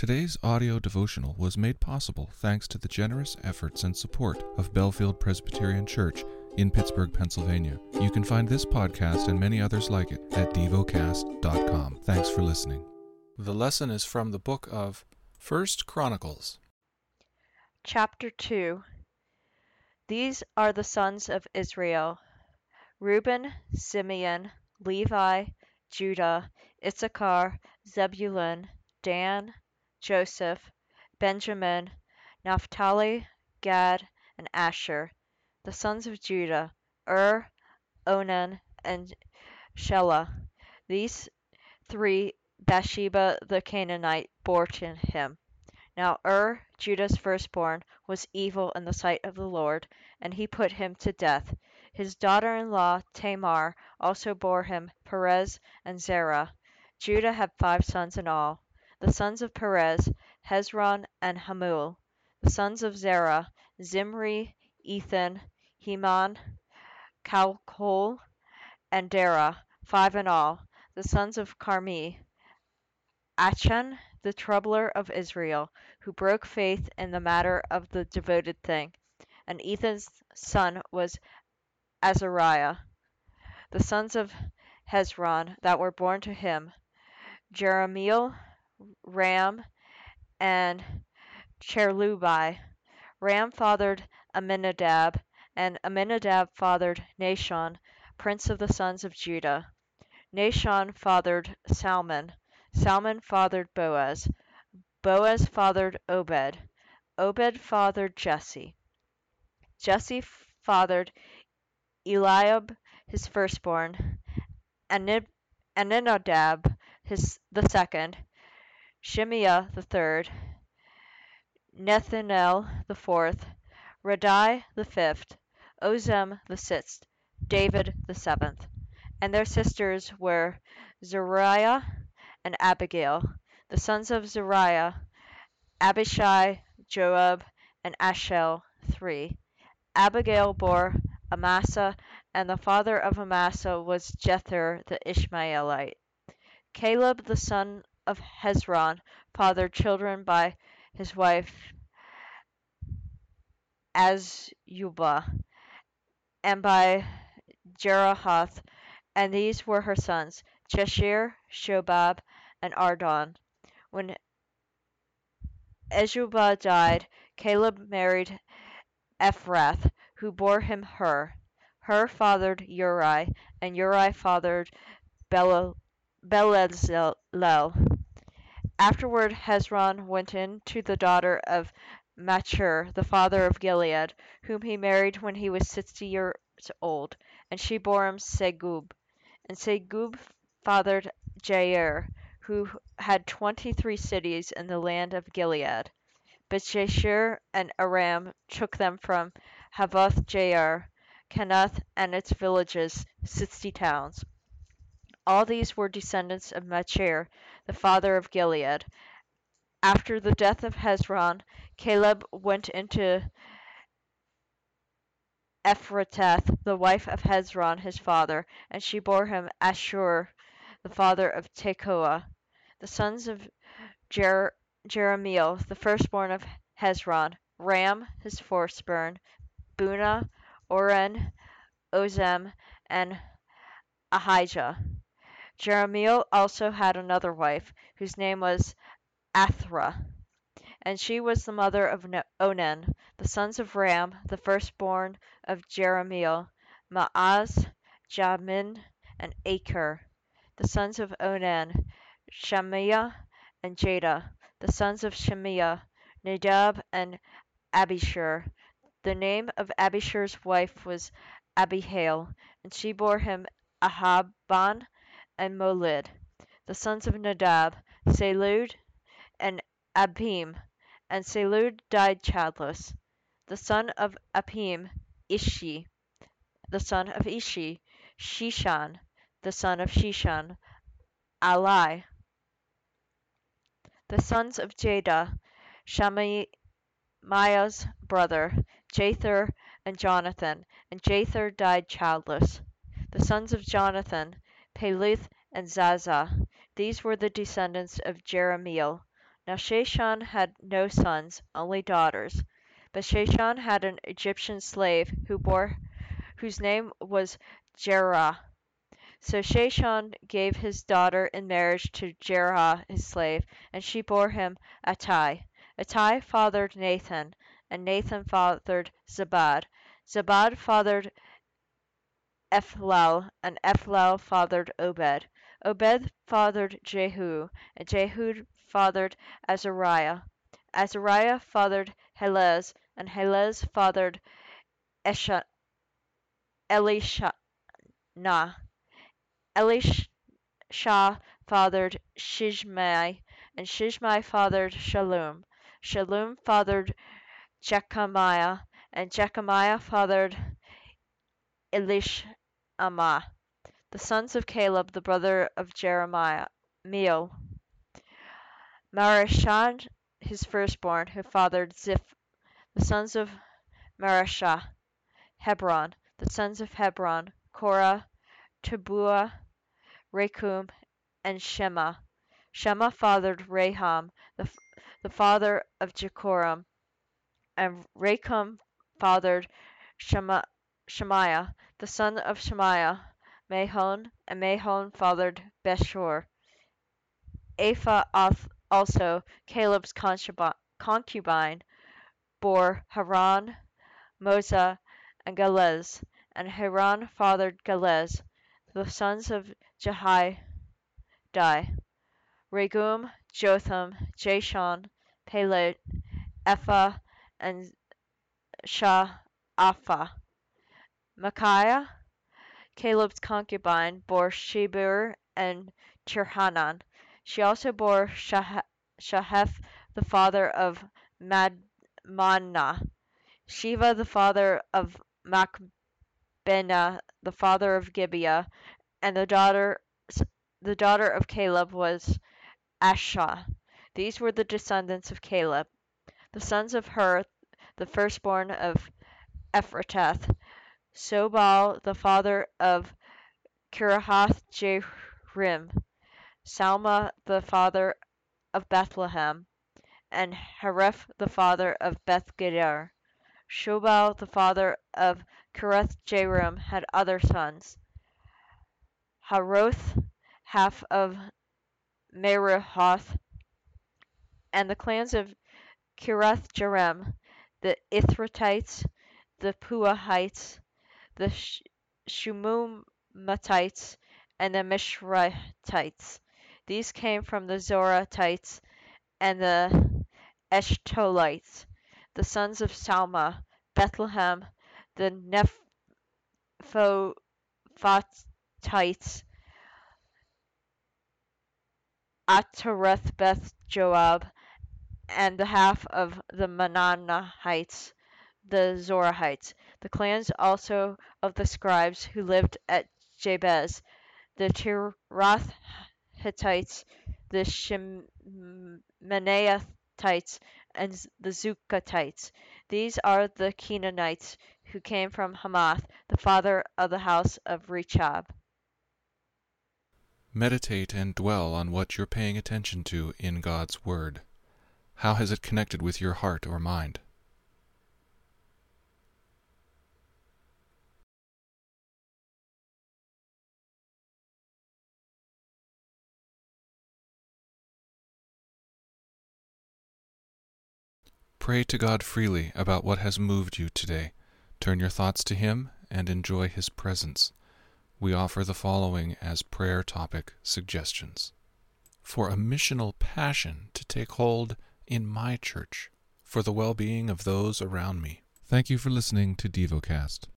Today's audio devotional was made possible thanks to the generous efforts and support of Bellefield Presbyterian Church in Pittsburgh, Pennsylvania. You can find this podcast and many others like it at devocast.com. Thanks for listening. The lesson is from the book of First Chronicles. Chapter 2 These are the sons of Israel Reuben, Simeon, Levi, Judah, Issachar, Zebulun, Dan, Joseph, Benjamin, Naphtali, Gad, and Asher. The sons of Judah, Ur, Onan, and Shelah. These three Bathsheba the Canaanite bore to him. Now Ur, Judah's firstborn, was evil in the sight of the Lord, and he put him to death. His daughter-in-law Tamar also bore him Perez and Zerah. Judah had five sons in all. The sons of Perez, Hezron and Hamul. The sons of Zerah, Zimri, Ethan, Heman, Calcol, and Dara, five in all. The sons of Carmi, Achan, the troubler of Israel, who broke faith in the matter of the devoted thing. And Ethan's son was Azariah. The sons of Hezron that were born to him, Jerahmeel, Ram, and Chelubai. Ram fathered Amminadab, and Amminadab fathered Nahshon, prince of the sons of Judah. Nahshon fathered Salmon. Salmon fathered Boaz. Boaz fathered Obed. Obed fathered Jesse. Jesse fathered Eliab, his firstborn, and Amminadab, his the second, Shimea the third, Nethanel the fourth, Radai the fifth, Ozem the sixth, David the seventh. And their sisters were Zeruiah and Abigail. The sons of Zeruiah, Abishai, Joab, and Ashel, three. Abigail bore Amasa, and the father of Amasa was Jether the Ishmaelite. Caleb the son of Hezron fathered children by his wife Azubah, and by Jerahoth, and these were her sons, Jeshir, Shobab, and Ardon. When Azubah died, Caleb married Ephrath, who bore him Hur. Hur fathered Uri, and Uri fathered Bezalel. Afterward Hezron went in to the daughter of Machir, the father of Gilead, whom he married when he was sixty years old, and she bore him Segub. And Segub fathered Jair, who had twenty three cities in the land of Gilead. But Geshur and Aram took them from Havoth Jair, Kenath and its villages, sixty towns. All these were descendants of Machir, the father of Gilead. After the death of Hezron, Caleb went into Ephrateth, the wife of Hezron his father, and she bore him Ashur, the father of Tekoa. The sons of Jer- Jerahmeel, the firstborn of Hezron, Ram his firstborn, Bunah, Oren, Ozem, and Ahijah. Jerahmeel also had another wife, whose name was Athra, and she was the mother of Onam. The sons of Ram, the firstborn of Jerahmeel, Maaz, Jamin, and Acher. The sons of Onam, Shemiah and Jada. The sons of Shemiah, Nadab and Abishur. The name of Abishur's wife was Abihail, and she bore him Ahaban and Molid. The sons of Nadab, Selud and Abim, and Selud died childless. The son of Abim, Ishi. The son of Ishi, Sheshan. The son of Sheshan, Ali. The sons of Jada, Shemaiah's brother, Jether and Jonathan, and Jether died childless. The sons of Jonathan, Peleth and Zaza. These were the descendants of Jerahmeel. Now Sheshan had no sons, only daughters. But Sheshan had an Egyptian slave who bore whose name was Jerah. So Sheshan gave his daughter in marriage to Jerah his slave, and she bore him Attai. Attai fathered Nathan, and Nathan fathered Zabad. Zabad fathered Ephlal, and Ephlal fathered Obed. Obed fathered Jehu, and Jehu fathered Azariah. Azariah fathered Helez, and Helez fathered Esha, Elisha. Elisha fathered Shishmai, and Shishmai fathered Shalom. Shalom fathered Jechamiah, and Jechamiah fathered Elishama. The sons of Caleb, the brother of Jeremiah, Meel. Marashah, his firstborn, who fathered Ziph. The sons of Marashah, Hebron. The sons of Hebron, Korah, Tabuah, Rekum, and Shema. Shema fathered Raham, the, the father of Jehoram, and Rekum fathered Shema, Shemaiah, the son of Shemaiah, Mahon, and Mahon fathered Beshor. Apha also, Caleb's concubine, bore Haran, Moza, and Galez, and Haran fathered Galez. The sons of Jahai, Regum, Jotham, Jashan, Pelet, Epha, and Sha'apha. Micaiah, Caleb's concubine, bore Shebur and Tirhanan. She also bore Shaheth, the father of Madmanna. Shiva, the father of Machbenah, the father of Gibeah, and the daughter the daughter of Caleb was Asha. These were the descendants of Caleb. The sons of Hur, the firstborn of Ephrateth, Sobal, the father of Kirahath Jearim, Salma, the father of Bethlehem, and Hareph, the father of Bethgader. Shobal, the father of Kirath Jearim, had other sons. Haroth, half of Merahoth, and the clans of Kirath Jearim, the Ithratites, the Puahites, the Shumumatites, and the Mishrahites. These came from the Zoratites and the Eshtolites, the sons of Salma, Bethlehem, the Nephatites, Atareth Beth Joab, and the half of the Manahites, the Zorahites, the clans also of the scribes who lived at Jabez, the Tirath Hittites, the Shemaniathites, and the Zukatites. These are the Canaanites who came from Hamath, the father of the house of Rechab. Meditate and dwell on what you're paying attention to in God's Word. How has it connected with your heart or mind? Pray to God freely about what has moved you today. Turn your thoughts to Him and enjoy His presence. We offer the following as prayer topic suggestions. For a missional passion to take hold in my church, for the well being of those around me. Thank you for listening to DevoCast.